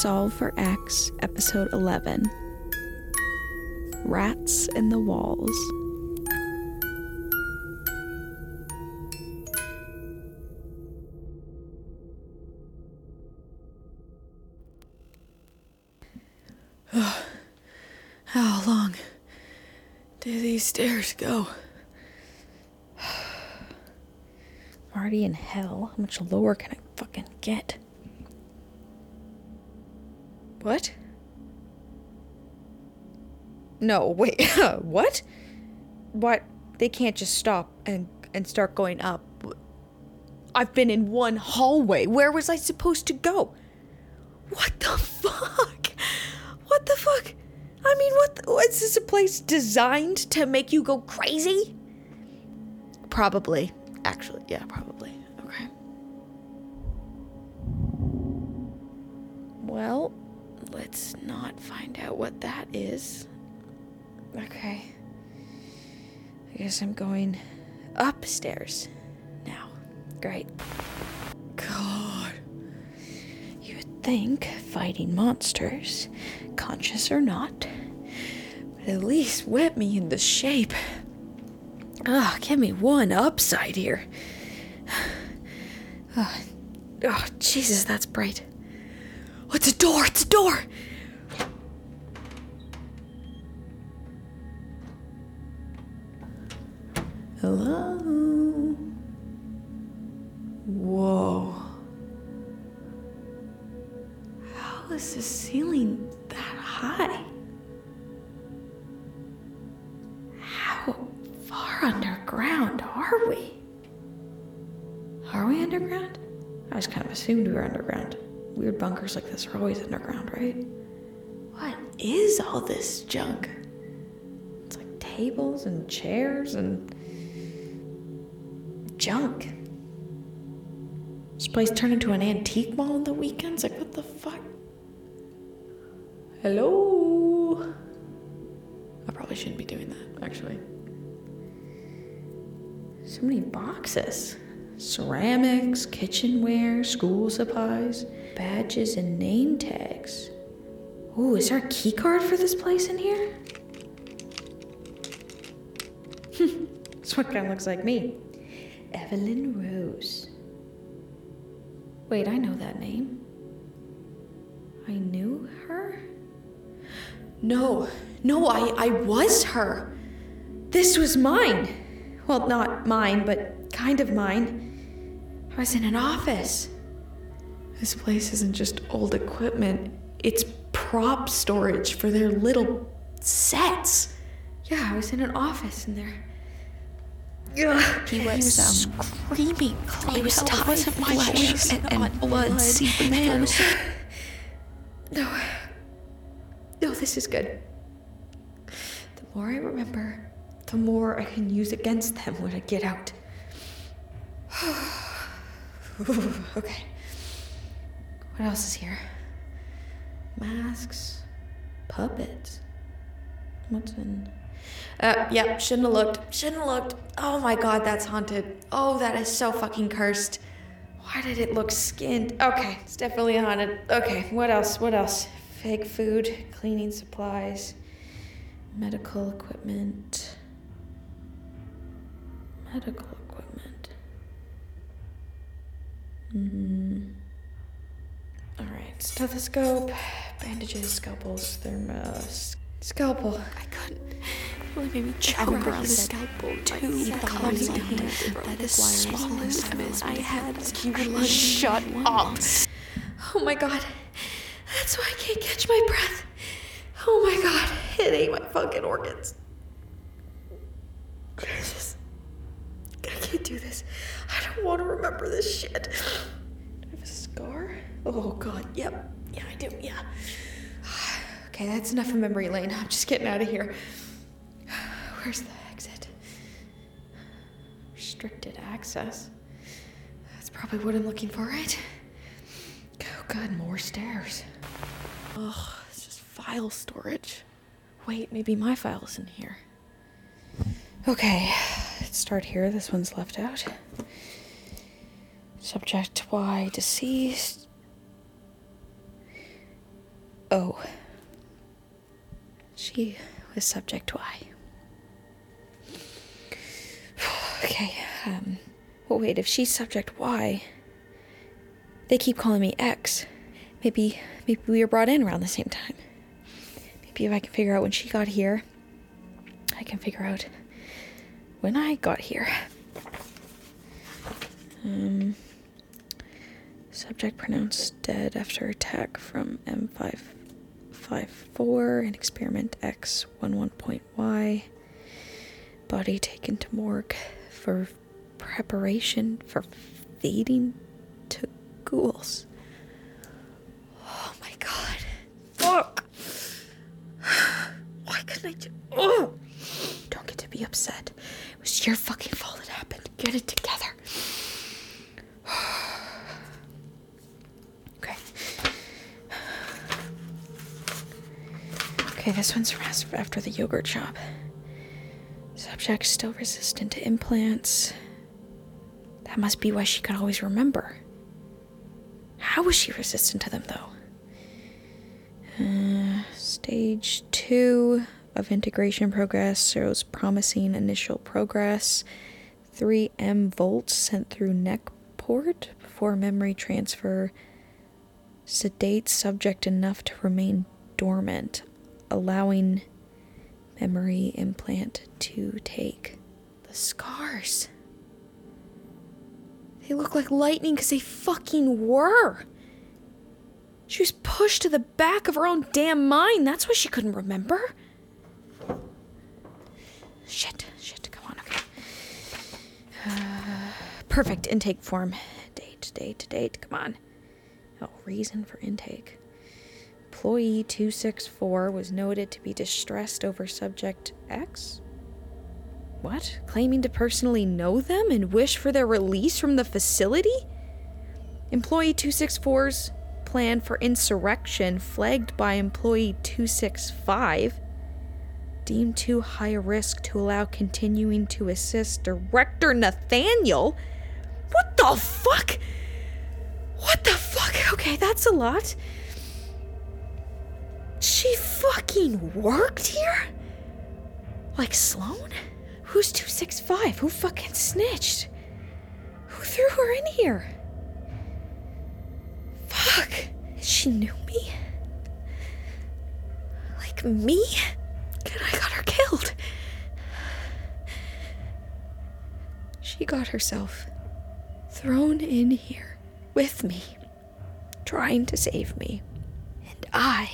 Solve for X, Episode 11 Rats in the Walls. How long do these stairs go? I'm already in hell. How much lower can I fucking get? What? No, wait. what? What? They can't just stop and and start going up. I've been in one hallway. Where was I supposed to go? What the fuck? What the fuck? I mean, what? The, is this a place designed to make you go crazy? Probably. Actually, yeah, probably. Okay. Well, let's not find out what that is. Okay. I guess I'm going upstairs now. Great. God. You would think fighting monsters, conscious or not, would at least whip me into shape. Ugh, give me one upside here. Oh, oh, Jesus, that's bright. Oh, it's a door, it's a door! Hello? Whoa. How is the ceiling that high? How far underground are we? Are we underground? I just kind of assumed we were underground. Weird bunkers like this are always underground, right? What is all this junk? It's like tables and chairs and junk. This place turned into an antique mall on the weekends? Like, what the fuck? Hello? I probably shouldn't be doing that, actually. So many boxes ceramics, kitchenware, school supplies, badges, and name tags. Ooh, is there a key card for this place in here? this one kind of looks like me. Evelyn Rose. Wait, I know that name. I knew her? No, no, I, I was her. This was mine. Well, not mine, but kind of mine. I was in an office. This place isn't just old equipment, it's prop storage for their little sets. Yeah, I was in an office in there. Ugh, He was, um, screaming. He was It tied wasn't my flesh voice and- and, and blood blood seeping seeping. No. No, this is good. The more I remember, the more I can use against them when I get out. okay. What else is here? Masks, puppets. What's in? Uh, yep, shouldn't have looked. Shouldn't have looked. Oh my god, that's haunted. Oh, that is so fucking cursed. Why did it look skinned? Okay, it's definitely haunted. Okay, what else? What else? Fake food, cleaning supplies, medical equipment. Medical equipment. Hmm. Stethoscope, bandages, scalpels, thermos. Scalpel. I couldn't. It really made me choke around he the scalpel like too. seven Calming a hand by the smallest miss I had. shut up. Oh my god. That's why I can't catch my breath. Oh my god. It ate my fucking organs. I just. I can't do this. I don't want to remember this shit. Do I have a scar? Oh god. Yep. Yeah, I do. Yeah. Okay, that's enough of memory lane. I'm just getting out of here. Where's the exit? Restricted access. That's probably what I'm looking for, right? Oh god, more stairs. Ugh, it's just file storage. Wait, maybe my file's in here. Okay, let's start here. This one's left out. Subject Y deceased. O. She was subject Y. okay, um, well, wait, if she's subject Y, they keep calling me X. Maybe, maybe we were brought in around the same time. Maybe if I can figure out when she got here, I can figure out when I got here. Um, subject pronounced dead after attack from M554 in experiment X11.Y. Body taken to morgue for preparation for feeding to ghouls. Oh my god. Fuck! Why couldn't I do. Oh! Don't get to be upset. It was your fucking fault it happened. Get it together. okay. Okay, this one's from after the yogurt shop. Subject still resistant to implants. That must be why she could always remember. How was she resistant to them, though? Uh, stage two of integration progress shows promising initial progress. 3M volts sent through neck port before memory transfer. Sedate subject enough to remain dormant, allowing memory implant to take. The scars. They look like lightning because they fucking were. She was pushed to the back of her own damn mind. That's why she couldn't remember. Shit, shit, come on, okay. Uh, perfect intake form. Date, date, date, come on. Oh, reason for intake. Employee 264 was noted to be distressed over subject X? What? Claiming to personally know them and wish for their release from the facility? Employee 264's plan for insurrection flagged by employee 265 deemed too high a risk to allow continuing to assist director Nathaniel? What the fuck? What the fuck? Okay, that's a lot. She fucking worked here? Like Sloane? Who's 265? Who fucking snitched? Who threw her in here? Fuck. She knew me? Like me? And I got her killed. She got herself thrown in here with me, trying to save me. And I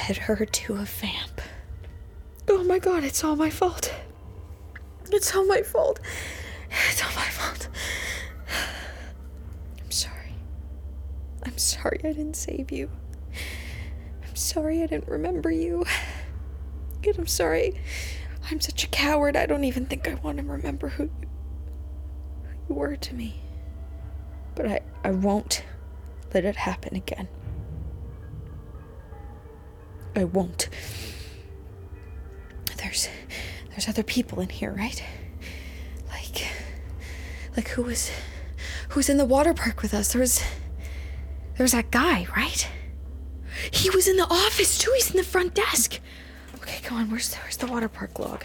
fed her to a vamp. Oh my god, it's all my fault. It's all my fault. It's all my fault. I'm sorry. I'm sorry I didn't save you. I'm sorry I didn't remember you. And I'm sorry. I'm such a coward. I don't even think I want to remember who you, who you were to me. But I, I won't let it happen again. I won't. There's there's other people in here, right? Like like who was who was in the water park with us? There was there was that guy, right? He was in the office too. He's in the front desk. Okay, come on. Where's where's the water park log?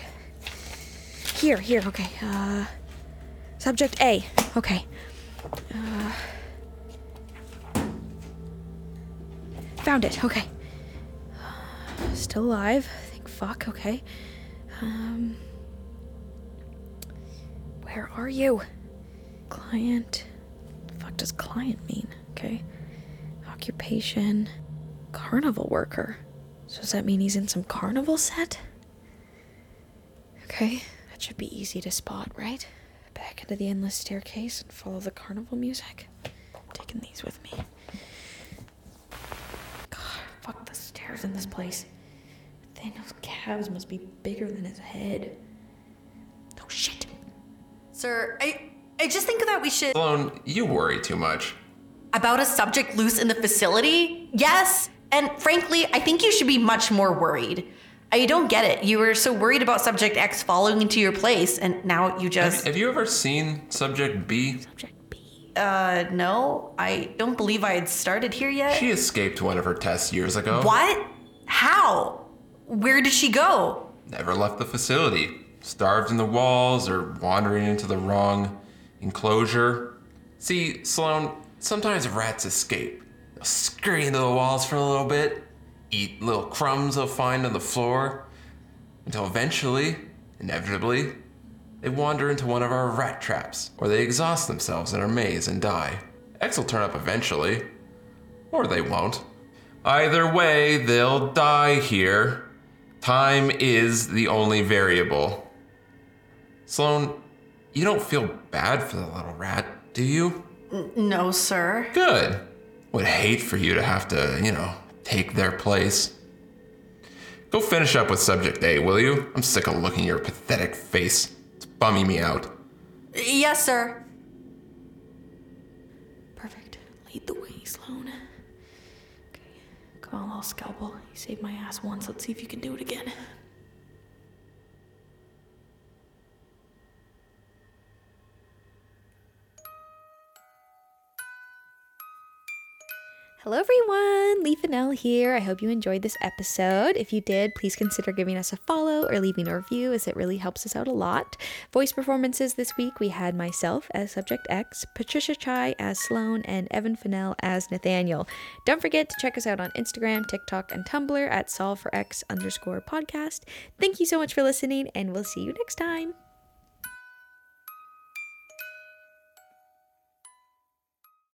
Here, here. Okay. Uh, subject A. Okay. Uh, found it. Okay. Still alive. Think fuck. Okay. Um, where are you? Client. Fuck does client mean? Okay. Occupation. Carnival worker. So does that mean he's in some carnival set? Okay, that should be easy to spot, right? Back into the endless staircase and follow the carnival music. taking these with me. God, fuck the stairs in this place. Nathaniel's calves must be bigger than his head. Oh shit. Sir, I I just think that we should Sloane, you worry too much. about a subject loose in the facility? Yes. And frankly, I think you should be much more worried. I don't get it. You were so worried about Subject X falling into your place, and now you Have, just. have you ever seen Subject B? Subject B. Uh, no, I don't believe I had started here yet. She escaped one of her tests years ago. what? How? Where did she go? Never left the facility. Starved in the walls or wandering into the wrong enclosure. See, Sloane, sometimes rats escape. They'll scurry into the walls for a little bit, eat little crumbs they'll find on the floor, until eventually, inevitably, they wander into one of our rat traps, or they exhaust themselves in our maze and die. X will turn up eventually, or they won't. Either way, they'll die here. Time is the only variable. Sloane, you don't feel bad for the little rat, do you? No, sir. Good. Would hate for you to have to, you know, take their place. Go finish up with subject A, will you? I'm sick of looking at your pathetic face. It's bumming me out. Yes, sir. Perfect. Lead the way, Sloane. Come on, little scalpel. You saved my ass once. Let's see if you can do it again. Hello, everyone. Lee Funnell here. I hope you enjoyed this episode. If you did, please consider giving us a follow or leaving a review, as it really helps us out a lot. Voice performances this week we had myself as Subject X, Patricia Chai as Sloane, and Evan Funnell as Nathaniel. Don't forget to check us out on Instagram, TikTok, and Tumblr at solve X underscore podcast. Thank you so much for listening, and we'll see you next time.